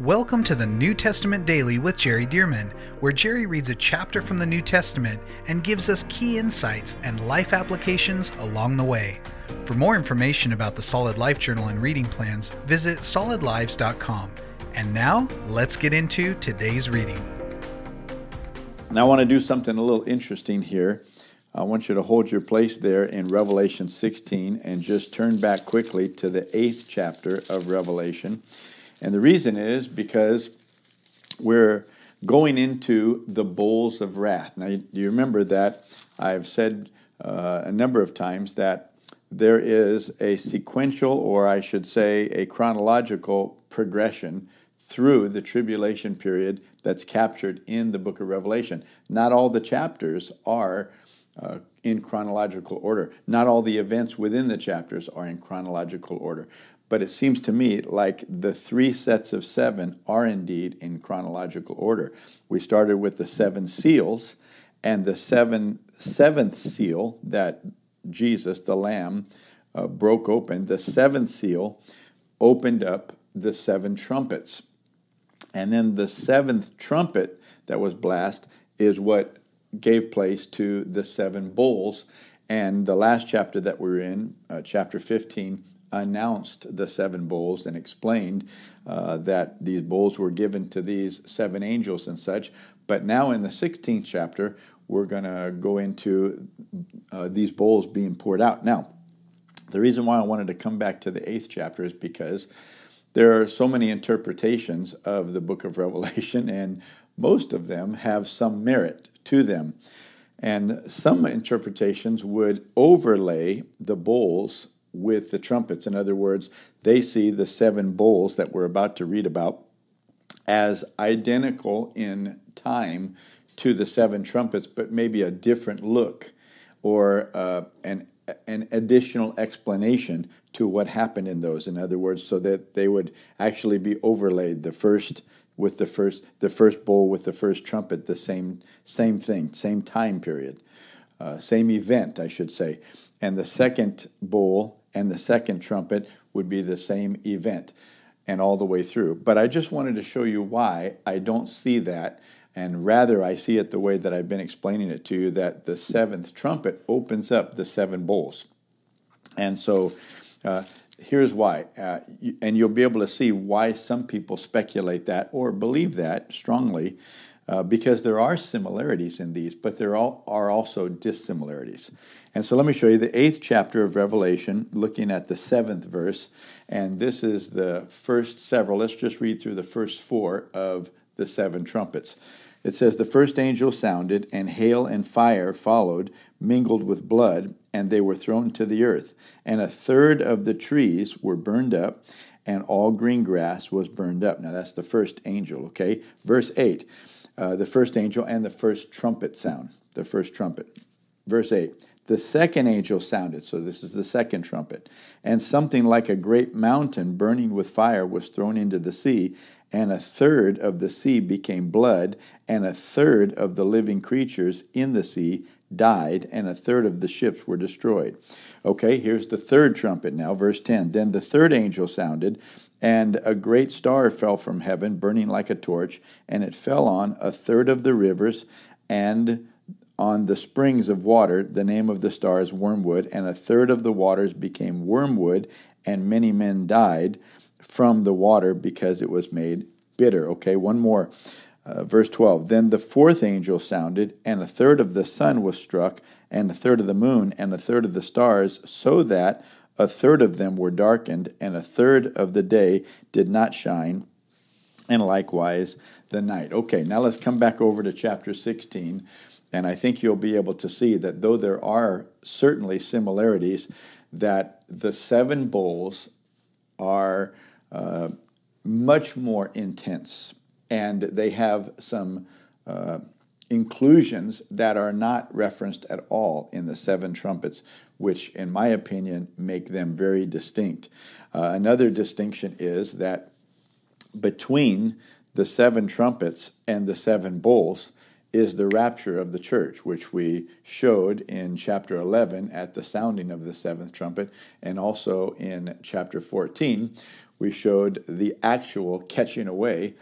Welcome to the New Testament Daily with Jerry Dirmann, where Jerry reads a chapter from the New Testament and gives us key insights and life applications along the way. For more information about the Solid Life Journal and reading plans, visit solidlives.com. And now, let's get into today's reading. Now, I want to do something a little interesting here. I want you to hold your place there in Revelation 16 and just turn back quickly to the eighth chapter of Revelation. And the reason is because we're going into the bowls of wrath. Now, do you remember that I've said uh, a number of times that there is a sequential, or I should say, a chronological progression through the tribulation period that's captured in the book of Revelation. Not all the chapters are uh, in chronological order. Not all the events within the chapters are in chronological order. But it seems to me like the three sets of seven are indeed in chronological order. We started with the seven seals, and the seven, seventh seal that Jesus, the Lamb, uh, broke open, the seventh seal opened up the seven trumpets. And then the seventh trumpet that was blast is what gave place to the seven bowls. And the last chapter that we're in, uh, chapter 15, announced the seven bowls and explained uh, that these bowls were given to these seven angels and such. But now in the 16th chapter, we're going to go into uh, these bowls being poured out. Now, the reason why I wanted to come back to the eighth chapter is because there are so many interpretations of the book of Revelation, and most of them have some merit to them. And some interpretations would overlay the bowls with the trumpets. In other words, they see the seven bowls that we're about to read about as identical in time to the seven trumpets, but maybe a different look or uh, an, an additional explanation to what happened in those. In other words, so that they would actually be overlaid. The first with the first, the first bowl with the first trumpet, the same same thing, same time period, uh, same event, I should say, and the second bowl and the second trumpet would be the same event and all the way through. But I just wanted to show you why I don't see that, and rather I see it the way that I've been explaining it to you that the seventh trumpet opens up the seven bowls. And so uh, here's why, uh, and you'll be able to see why some people speculate that or believe that strongly. Uh, because there are similarities in these, but there are also dissimilarities. And so let me show you the eighth chapter of Revelation, looking at the seventh verse. And this is the first several. Let's just read through the first four of the seven trumpets. It says, The first angel sounded, and hail and fire followed, mingled with blood, and they were thrown to the earth. And a third of the trees were burned up, and all green grass was burned up. Now that's the first angel, okay? Verse 8, uh, the first angel and the first trumpet sound, the first trumpet. Verse 8, the second angel sounded, so this is the second trumpet, and something like a great mountain burning with fire was thrown into the sea, and a third of the sea became blood, and a third of the living creatures in the sea died, and a third of the ships were destroyed. Okay, here's the third trumpet now, verse 10. Then the third angel sounded, and a great star fell from heaven, burning like a torch, and it fell on a third of the rivers and on the springs of water, the name of the star is wormwood, and a third of the waters became wormwood, and many men died from the water because it was made bitter. Okay, one more. Uh, verse 12 Then the fourth angel sounded, and a third of the sun was struck, and a third of the moon, and a third of the stars, so that a third of them were darkened, and a third of the day did not shine, and likewise the night. Okay, now let's come back over to chapter 16 and I think you'll be able to see that though there are certainly similarities, that the seven bowls are uh, much more intense and they have some uh, inclusions that are not referenced at all in the seven trumpets, which, in my opinion, make them very distinct. Uh, another distinction is that between the seven trumpets and the seven bowls, is the rapture of the church, which we showed in chapter 11 at the sounding of the seventh trumpet, and also in chapter 14, we showed the actual catching away,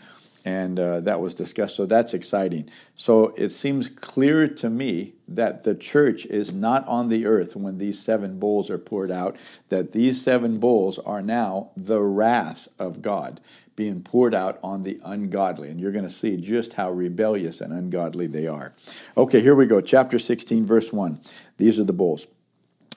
and uh, that was discussed. So that's exciting. So it seems clear to me that the church is not on the earth when these seven bowls are poured out, that these seven bowls are now the wrath of God being poured out on the ungodly. And you're going to see just how rebellious and ungodly they are. Okay, here we go. Chapter 16, verse 1. These are the bowls.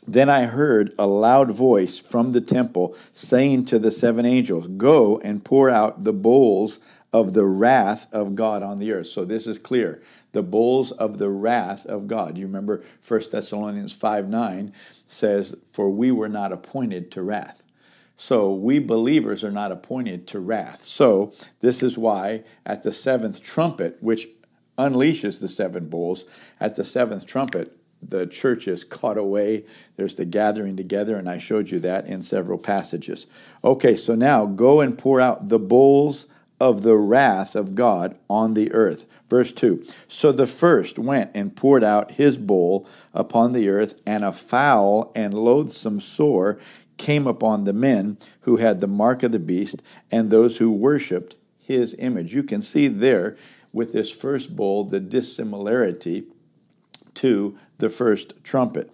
Then I heard a loud voice from the temple saying to the seven angels, Go and pour out the bowls of the wrath of God on the earth. So this is clear. The bowls of the wrath of God. You remember 1 Thessalonians 5 9 says, For we were not appointed to wrath. So we believers are not appointed to wrath. So this is why at the seventh trumpet, which unleashes the seven bowls, at the seventh trumpet, the church is caught away. There's the gathering together, and I showed you that in several passages. Okay, so now go and pour out the bowls of the wrath of God on the earth. Verse 2 So the first went and poured out his bowl upon the earth, and a foul and loathsome sore came upon the men who had the mark of the beast and those who worshiped his image. You can see there with this first bowl the dissimilarity to the first trumpet.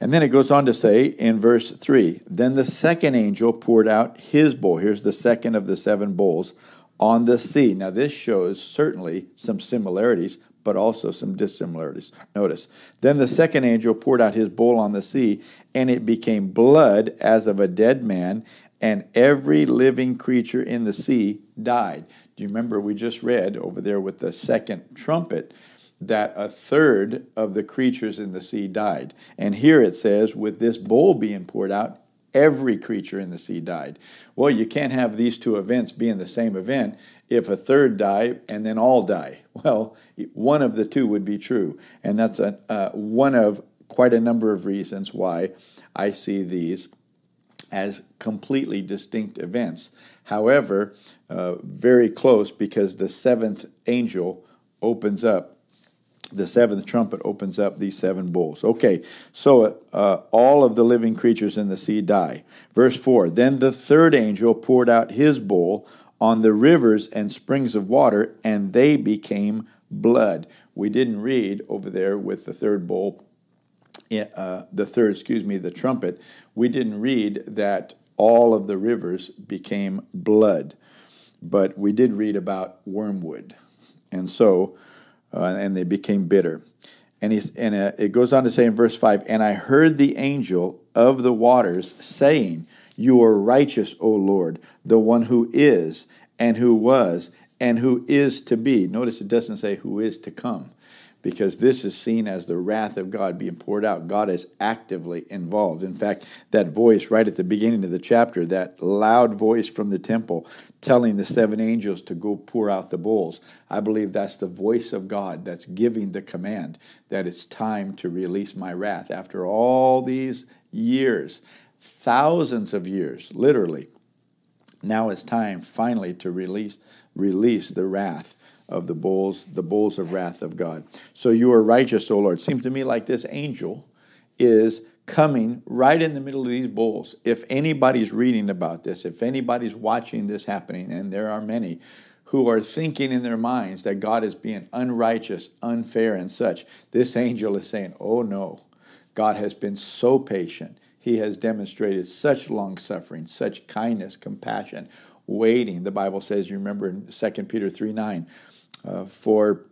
And then it goes on to say in verse 3 Then the second angel poured out his bowl. Here's the second of the seven bowls on the sea. Now, this shows certainly some similarities, but also some dissimilarities. Notice, then the second angel poured out his bowl on the sea, and it became blood as of a dead man, and every living creature in the sea died. Do you remember we just read over there with the second trumpet that a third of the creatures in the sea died? And here it says, with this bowl being poured out, every creature in the sea died. Well, you can't have these two events be in the same event if a third die and then all die. Well, one of the two would be true. And that's a, uh, one of quite a number of reasons why I see these as completely distinct events. However, uh, very close because the seventh angel opens up the seventh trumpet opens up these seven bowls. Okay, so uh, all of the living creatures in the sea die. Verse 4 Then the third angel poured out his bowl on the rivers and springs of water, and they became blood. We didn't read over there with the third bowl, uh, the third, excuse me, the trumpet. We didn't read that all of the rivers became blood, but we did read about wormwood. And so, uh, and they became bitter. And, he's, and uh, it goes on to say in verse 5 And I heard the angel of the waters saying, You are righteous, O Lord, the one who is, and who was, and who is to be. Notice it doesn't say who is to come because this is seen as the wrath of God being poured out. God is actively involved. In fact, that voice right at the beginning of the chapter, that loud voice from the temple telling the seven angels to go pour out the bowls, I believe that's the voice of God that's giving the command that it's time to release my wrath. After all these years, thousands of years, literally, now it's time finally to release release the wrath of the bowls, the bowls of wrath of God. So you are righteous, O Lord. It seems to me like this angel is coming right in the middle of these bowls. If anybody's reading about this, if anybody's watching this happening, and there are many who are thinking in their minds that God is being unrighteous, unfair, and such, this angel is saying, Oh no, God has been so patient. He has demonstrated such long suffering, such kindness, compassion, waiting. The Bible says, you remember in 2 Peter 3 9, uh, for,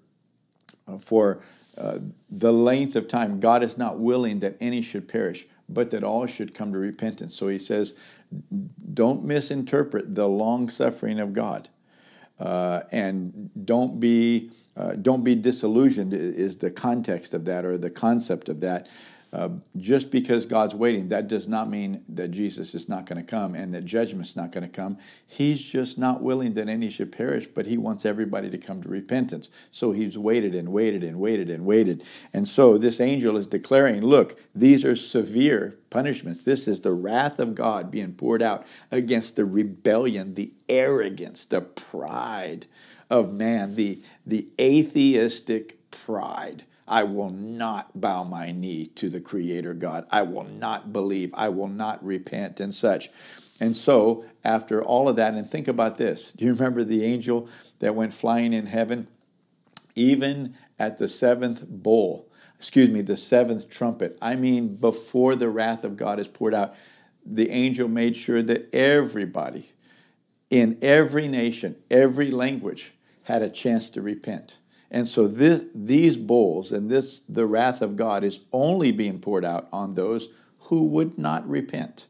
uh, for uh, the length of time, God is not willing that any should perish, but that all should come to repentance. So he says, don't misinterpret the long suffering of God. Uh, and don't be uh, don't be disillusioned is the context of that or the concept of that uh, just because God's waiting, that does not mean that Jesus is not going to come and that judgment's not going to come. He's just not willing that any should perish, but he wants everybody to come to repentance. So he's waited and waited and waited and waited. And so this angel is declaring, look, these are severe punishments. This is the wrath of God being poured out against the rebellion, the arrogance, the pride of man, the, the atheistic pride I will not bow my knee to the Creator God. I will not believe. I will not repent and such. And so, after all of that, and think about this do you remember the angel that went flying in heaven? Even at the seventh bowl, excuse me, the seventh trumpet, I mean, before the wrath of God is poured out, the angel made sure that everybody in every nation, every language, had a chance to repent. And so this, these bowls and this the wrath of God is only being poured out on those who would not repent.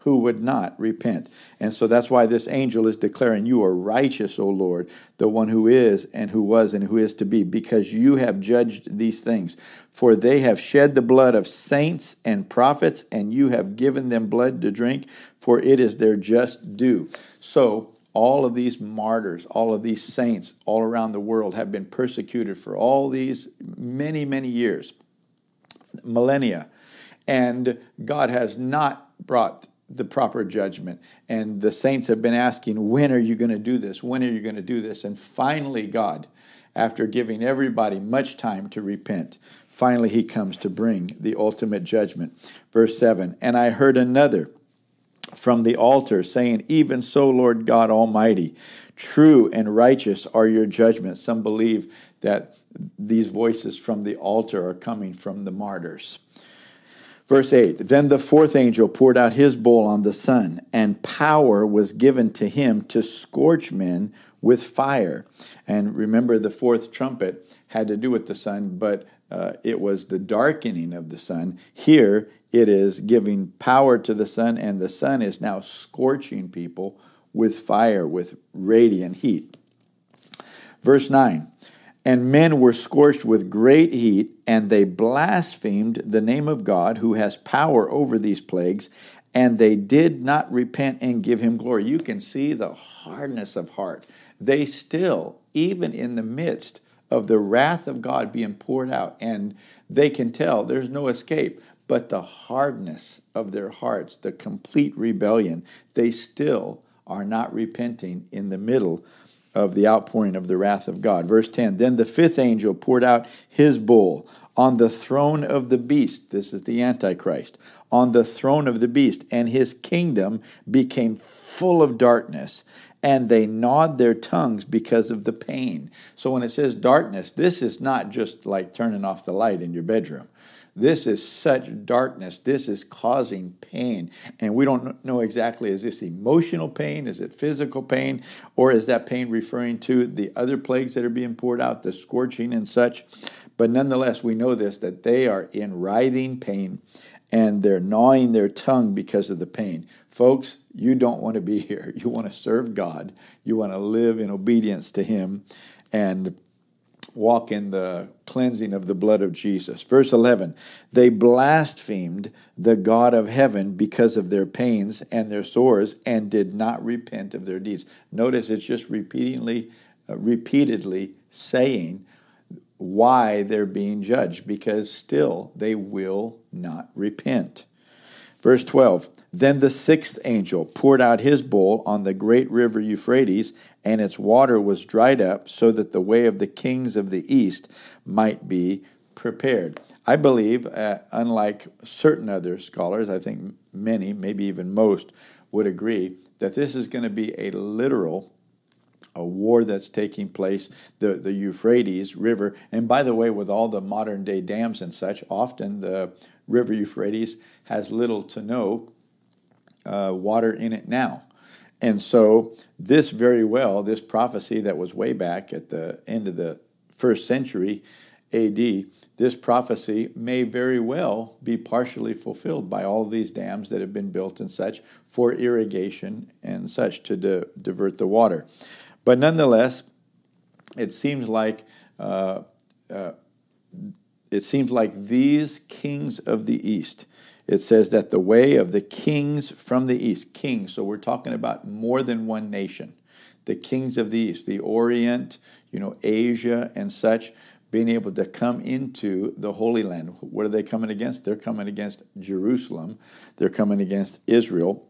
Who would not repent. And so that's why this angel is declaring, You are righteous, O Lord, the one who is and who was and who is to be, because you have judged these things. For they have shed the blood of saints and prophets, and you have given them blood to drink, for it is their just due. So all of these martyrs, all of these saints all around the world have been persecuted for all these many, many years, millennia. And God has not brought the proper judgment. And the saints have been asking, when are you going to do this? When are you going to do this? And finally, God, after giving everybody much time to repent, finally he comes to bring the ultimate judgment. Verse 7 And I heard another from the altar, saying, Even so, Lord God Almighty, true and righteous are your judgments. Some believe that these voices from the altar are coming from the martyrs. Verse 8 Then the fourth angel poured out his bowl on the sun, and power was given to him to scorch men with fire. And remember, the fourth trumpet had to do with the sun, but uh, it was the darkening of the sun. Here, it is giving power to the sun, and the sun is now scorching people with fire, with radiant heat. Verse 9 And men were scorched with great heat, and they blasphemed the name of God, who has power over these plagues, and they did not repent and give him glory. You can see the hardness of heart. They still, even in the midst of the wrath of God being poured out, and they can tell there's no escape but the hardness of their hearts, the complete rebellion, they still are not repenting in the middle of the outpouring of the wrath of God. Verse 10 Then the fifth angel poured out his bowl on the throne of the beast. This is the Antichrist. On the throne of the beast, and his kingdom became full of darkness, and they gnawed their tongues because of the pain. So when it says darkness, this is not just like turning off the light in your bedroom. This is such darkness. This is causing pain. And we don't know exactly is this emotional pain? Is it physical pain? Or is that pain referring to the other plagues that are being poured out, the scorching and such? But nonetheless, we know this that they are in writhing pain and they're gnawing their tongue because of the pain. Folks, you don't want to be here. You want to serve God, you want to live in obedience to Him. And walk in the cleansing of the blood of Jesus. Verse 11 They blasphemed the God of heaven because of their pains and their sores and did not repent of their deeds. Notice it's just repeatedly, uh, repeatedly saying why they're being judged because still they will not repent. Verse 12 Then the sixth angel poured out his bowl on the great river Euphrates, and its water was dried up, so that the way of the kings of the east might be prepared. I believe, uh, unlike certain other scholars, I think many, maybe even most, would agree that this is going to be a literal a war that's taking place, the, the Euphrates River. And by the way, with all the modern day dams and such, often the River Euphrates has little to no uh, water in it now. And so, this very well, this prophecy that was way back at the end of the first century AD, this prophecy may very well be partially fulfilled by all these dams that have been built and such for irrigation and such to di- divert the water. But nonetheless, it seems like uh, uh, it seems like these kings of the east, it says that the way of the kings from the east, kings, so we're talking about more than one nation, the kings of the east, the Orient, you know, Asia and such, being able to come into the Holy Land. What are they coming against? They're coming against Jerusalem, they're coming against Israel.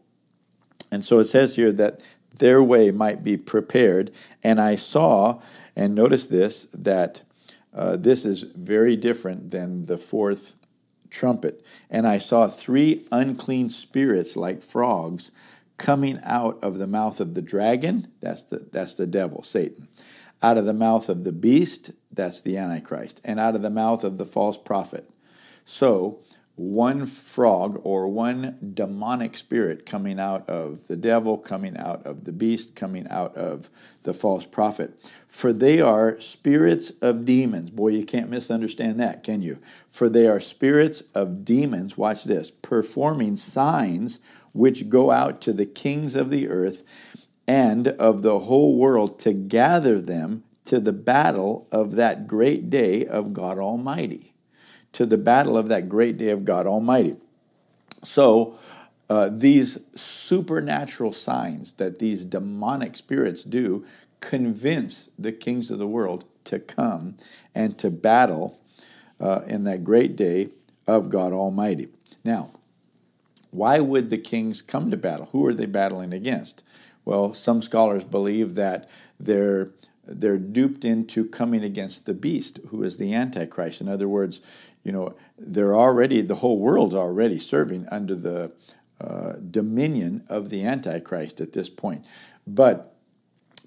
And so it says here that their way might be prepared. And I saw, and notice this, that uh, this is very different than the fourth trumpet. And I saw three unclean spirits like frogs coming out of the mouth of the dragon, that's the, that's the devil, Satan, out of the mouth of the beast, that's the Antichrist, and out of the mouth of the false prophet. So one frog or one demonic spirit coming out of the devil, coming out of the beast, coming out of the false prophet. For they are spirits of demons. Boy, you can't misunderstand that, can you? For they are spirits of demons, watch this, performing signs which go out to the kings of the earth and of the whole world to gather them to the battle of that great day of God Almighty to the battle of that great day of God Almighty. So, uh, these supernatural signs that these demonic spirits do convince the kings of the world to come and to battle uh, in that great day of God Almighty. Now, why would the kings come to battle? Who are they battling against? Well, some scholars believe that they're they're duped into coming against the beast, who is the Antichrist. In other words, you know, they're already, the whole world's already serving under the uh, dominion of the Antichrist at this point. But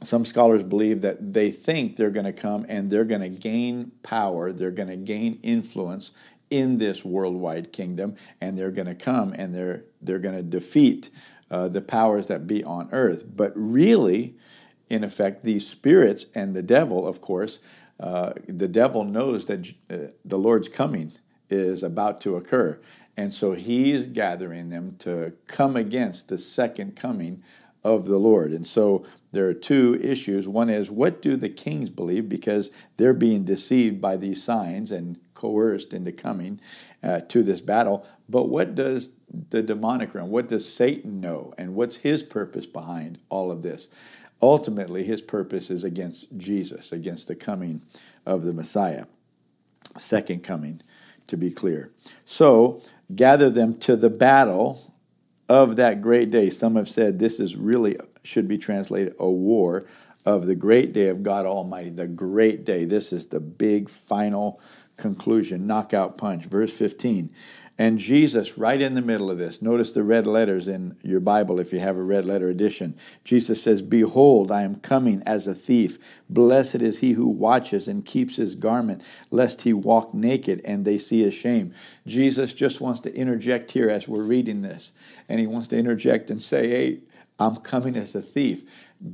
some scholars believe that they think they're going to come and they're going to gain power, they're going to gain influence in this worldwide kingdom, and they're going to come and they're they're going to defeat uh, the powers that be on earth. But really, in effect, these spirits and the devil, of course, uh, the devil knows that uh, the Lord's coming is about to occur. And so he's gathering them to come against the second coming of the Lord. And so there are two issues. One is what do the kings believe because they're being deceived by these signs and coerced into coming uh, to this battle. But what does the demonic realm, what does Satan know, and what's his purpose behind all of this? Ultimately, his purpose is against Jesus, against the coming of the Messiah, second coming, to be clear. So, gather them to the battle of that great day. Some have said this is really should be translated a war of the great day of God Almighty, the great day. This is the big final conclusion, knockout punch. Verse 15. And Jesus, right in the middle of this, notice the red letters in your Bible if you have a red letter edition. Jesus says, Behold, I am coming as a thief. Blessed is he who watches and keeps his garment, lest he walk naked and they see his shame. Jesus just wants to interject here as we're reading this, and he wants to interject and say, Hey, I'm coming as a thief.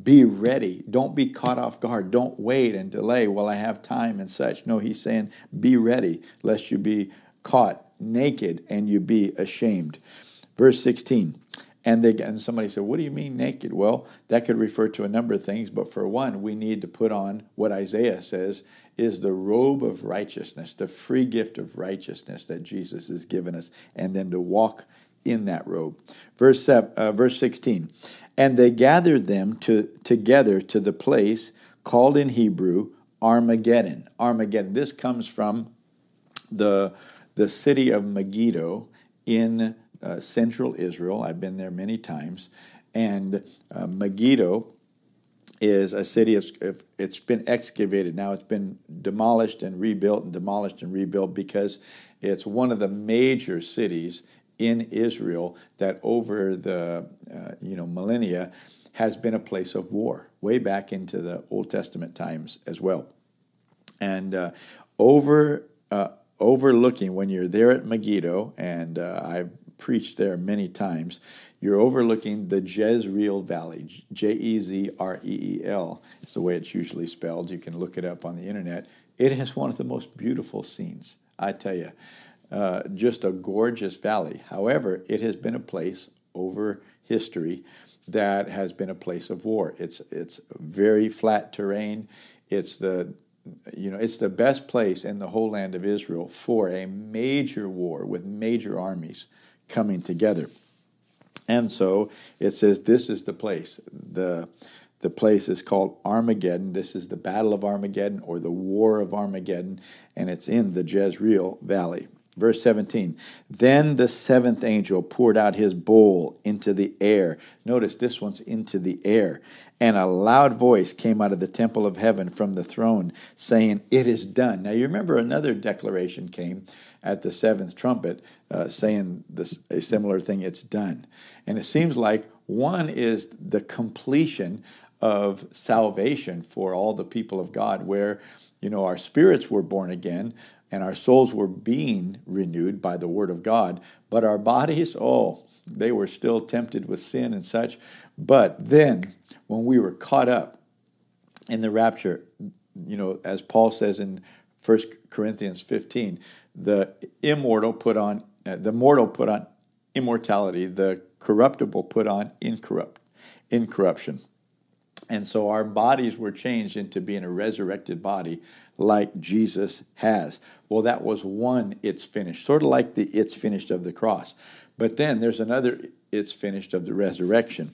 Be ready. Don't be caught off guard. Don't wait and delay while I have time and such. No, he's saying, Be ready, lest you be caught naked and you be ashamed. Verse 16. And, they, and somebody said, What do you mean naked? Well, that could refer to a number of things, but for one, we need to put on what Isaiah says is the robe of righteousness, the free gift of righteousness that Jesus has given us, and then to walk in that robe. Verse, uh, verse 16. And they gathered them to, together to the place called in Hebrew Armageddon. Armageddon. This comes from the the city of Megiddo in uh, central Israel. I've been there many times. And uh, Megiddo is a city, it's been excavated. Now it's been demolished and rebuilt and demolished and rebuilt because it's one of the major cities in Israel that over the uh, you know millennia has been a place of war, way back into the Old Testament times as well. And uh, over uh, overlooking when you're there at Megiddo, and uh, I've preached there many times. You're overlooking the Jezreel Valley, J E Z R E E L. It's the way it's usually spelled. You can look it up on the internet. It has one of the most beautiful scenes, I tell you. Uh, just a gorgeous valley. However, it has been a place over history that has been a place of war. It's it's very flat terrain. It's the you know, it's the best place in the whole land of Israel for a major war with major armies coming together. And so it says this is the place. The the place is called Armageddon. This is the Battle of Armageddon or the War of Armageddon, and it's in the Jezreel Valley. Verse 17 Then the seventh angel poured out his bowl into the air. Notice this one's into the air. And a loud voice came out of the temple of heaven from the throne, saying, It is done. Now you remember another declaration came at the seventh trumpet, uh, saying this, a similar thing, It's done. And it seems like one is the completion of salvation for all the people of God, where you know our spirits were born again, and our souls were being renewed by the Word of God, but our bodies, oh, they were still tempted with sin and such. But then, when we were caught up in the rapture, you know, as Paul says in 1 Corinthians 15, the immortal put on, uh, the mortal put on immortality, the corruptible put on incorrupt, incorruption. And so our bodies were changed into being a resurrected body like Jesus has. Well, that was one it's finished, sort of like the it's finished of the cross. But then there's another it's finished of the resurrection.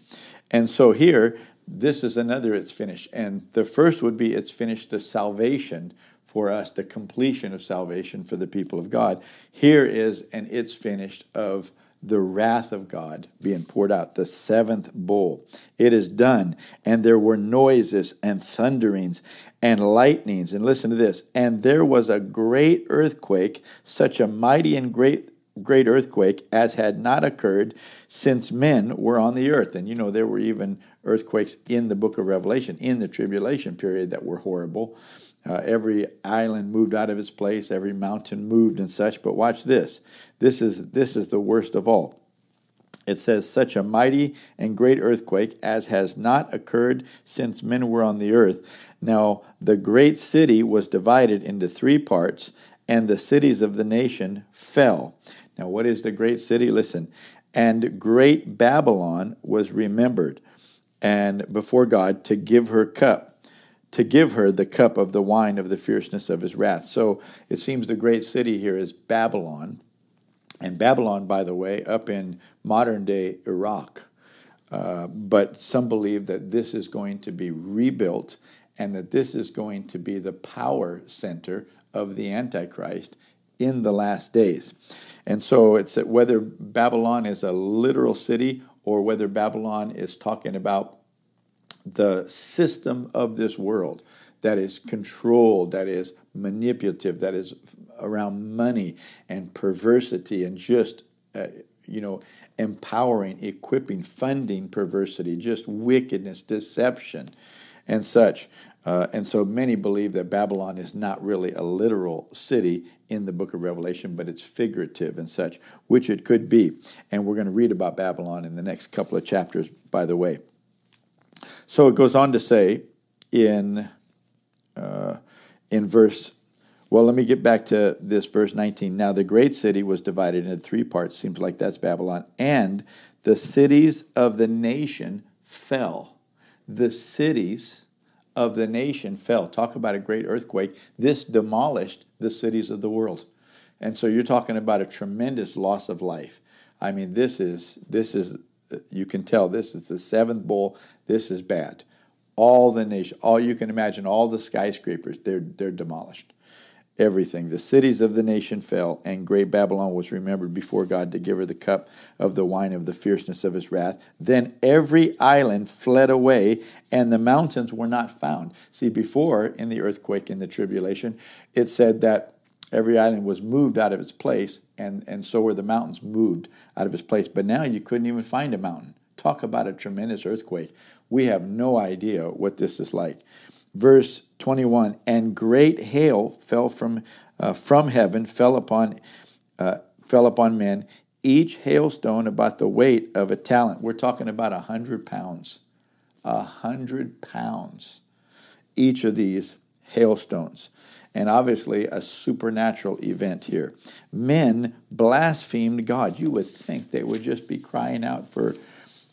And so here, this is another it's finished. And the first would be it's finished the salvation for us, the completion of salvation for the people of God. Here is an it's finished of the wrath of God being poured out, the seventh bowl. It is done. And there were noises and thunderings and lightnings. And listen to this. And there was a great earthquake, such a mighty and great great earthquake as had not occurred since men were on the earth. And you know, there were even earthquakes in the book of Revelation in the tribulation period that were horrible. Uh, every island moved out of its place, every mountain moved and such. But watch this. This is this is the worst of all. It says, such a mighty and great earthquake as has not occurred since men were on the earth. Now, the great city was divided into three parts, and the cities of the nation fell. Now, what is the great city? Listen. And great Babylon was remembered, and before God to give her cup to give her the cup of the wine of the fierceness of his wrath. So it seems the great city here is Babylon. And Babylon, by the way, up in modern day Iraq. Uh, but some believe that this is going to be rebuilt and that this is going to be the power center of the Antichrist in the last days. And so it's that whether Babylon is a literal city or whether Babylon is talking about the system of this world that is controlled, that is manipulative, that is around money and perversity and just, uh, you know, empowering, equipping, funding perversity, just wickedness, deception, and such. Uh, and so many believe that Babylon is not really a literal city in the book of Revelation, but it's figurative and such, which it could be. And we're going to read about Babylon in the next couple of chapters, by the way. So it goes on to say in uh, in verse. Well, let me get back to this verse 19. Now the great city was divided into three parts. Seems like that's Babylon, and the cities of the nation fell. The cities of the nation fell. Talk about a great earthquake. This demolished the cities of the world. And so you're talking about a tremendous loss of life. I mean, this is this is you can tell this is the seventh bowl. This is bad. All the nation, all you can imagine, all the skyscrapers, they're they're demolished. Everything. The cities of the nation fell, and great Babylon was remembered before God to give her the cup of the wine of the fierceness of his wrath. Then every island fled away, and the mountains were not found. See, before in the earthquake in the tribulation, it said that every island was moved out of its place, and, and so were the mountains moved out of its place. But now you couldn't even find a mountain. Talk about a tremendous earthquake. We have no idea what this is like. Verse 21 And great hail fell from, uh, from heaven, fell upon, uh, fell upon men, each hailstone about the weight of a talent. We're talking about a hundred pounds. A hundred pounds. Each of these hailstones and obviously a supernatural event here. Men blasphemed God. You would think they would just be crying out for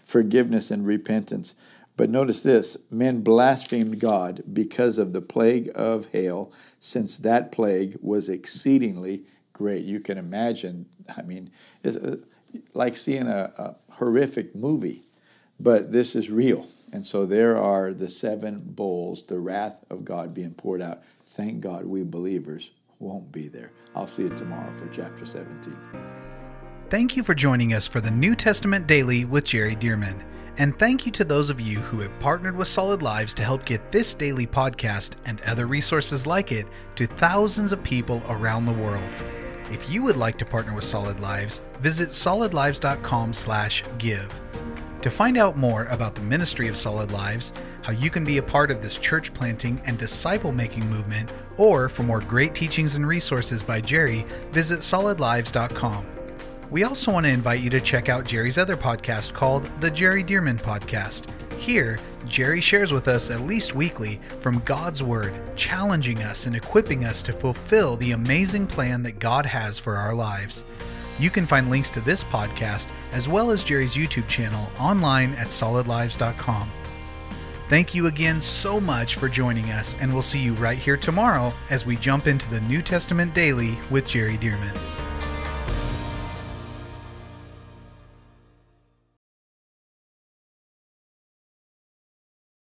forgiveness and repentance. But notice this men blasphemed God because of the plague of hail, since that plague was exceedingly great. You can imagine, I mean, it's uh, like seeing a, a horrific movie, but this is real. And so there are the seven bowls, the wrath of God being poured out. Thank God we believers won't be there. I'll see you tomorrow for chapter 17. Thank you for joining us for the New Testament Daily with Jerry Dirmann. And thank you to those of you who have partnered with Solid Lives to help get this daily podcast and other resources like it to thousands of people around the world. If you would like to partner with Solid Lives, visit solidlives.com/give. To find out more about the ministry of Solid Lives, how you can be a part of this church planting and disciple making movement, or for more great teachings and resources by Jerry, visit solidlives.com. We also want to invite you to check out Jerry's other podcast called The Jerry Dirmann Podcast. Here, Jerry shares with us at least weekly from God's Word, challenging us and equipping us to fulfill the amazing plan that God has for our lives. You can find links to this podcast as well as Jerry's YouTube channel online at solidlives.com. Thank you again so much for joining us, and we'll see you right here tomorrow as we jump into the New Testament Daily with Jerry Dirmann.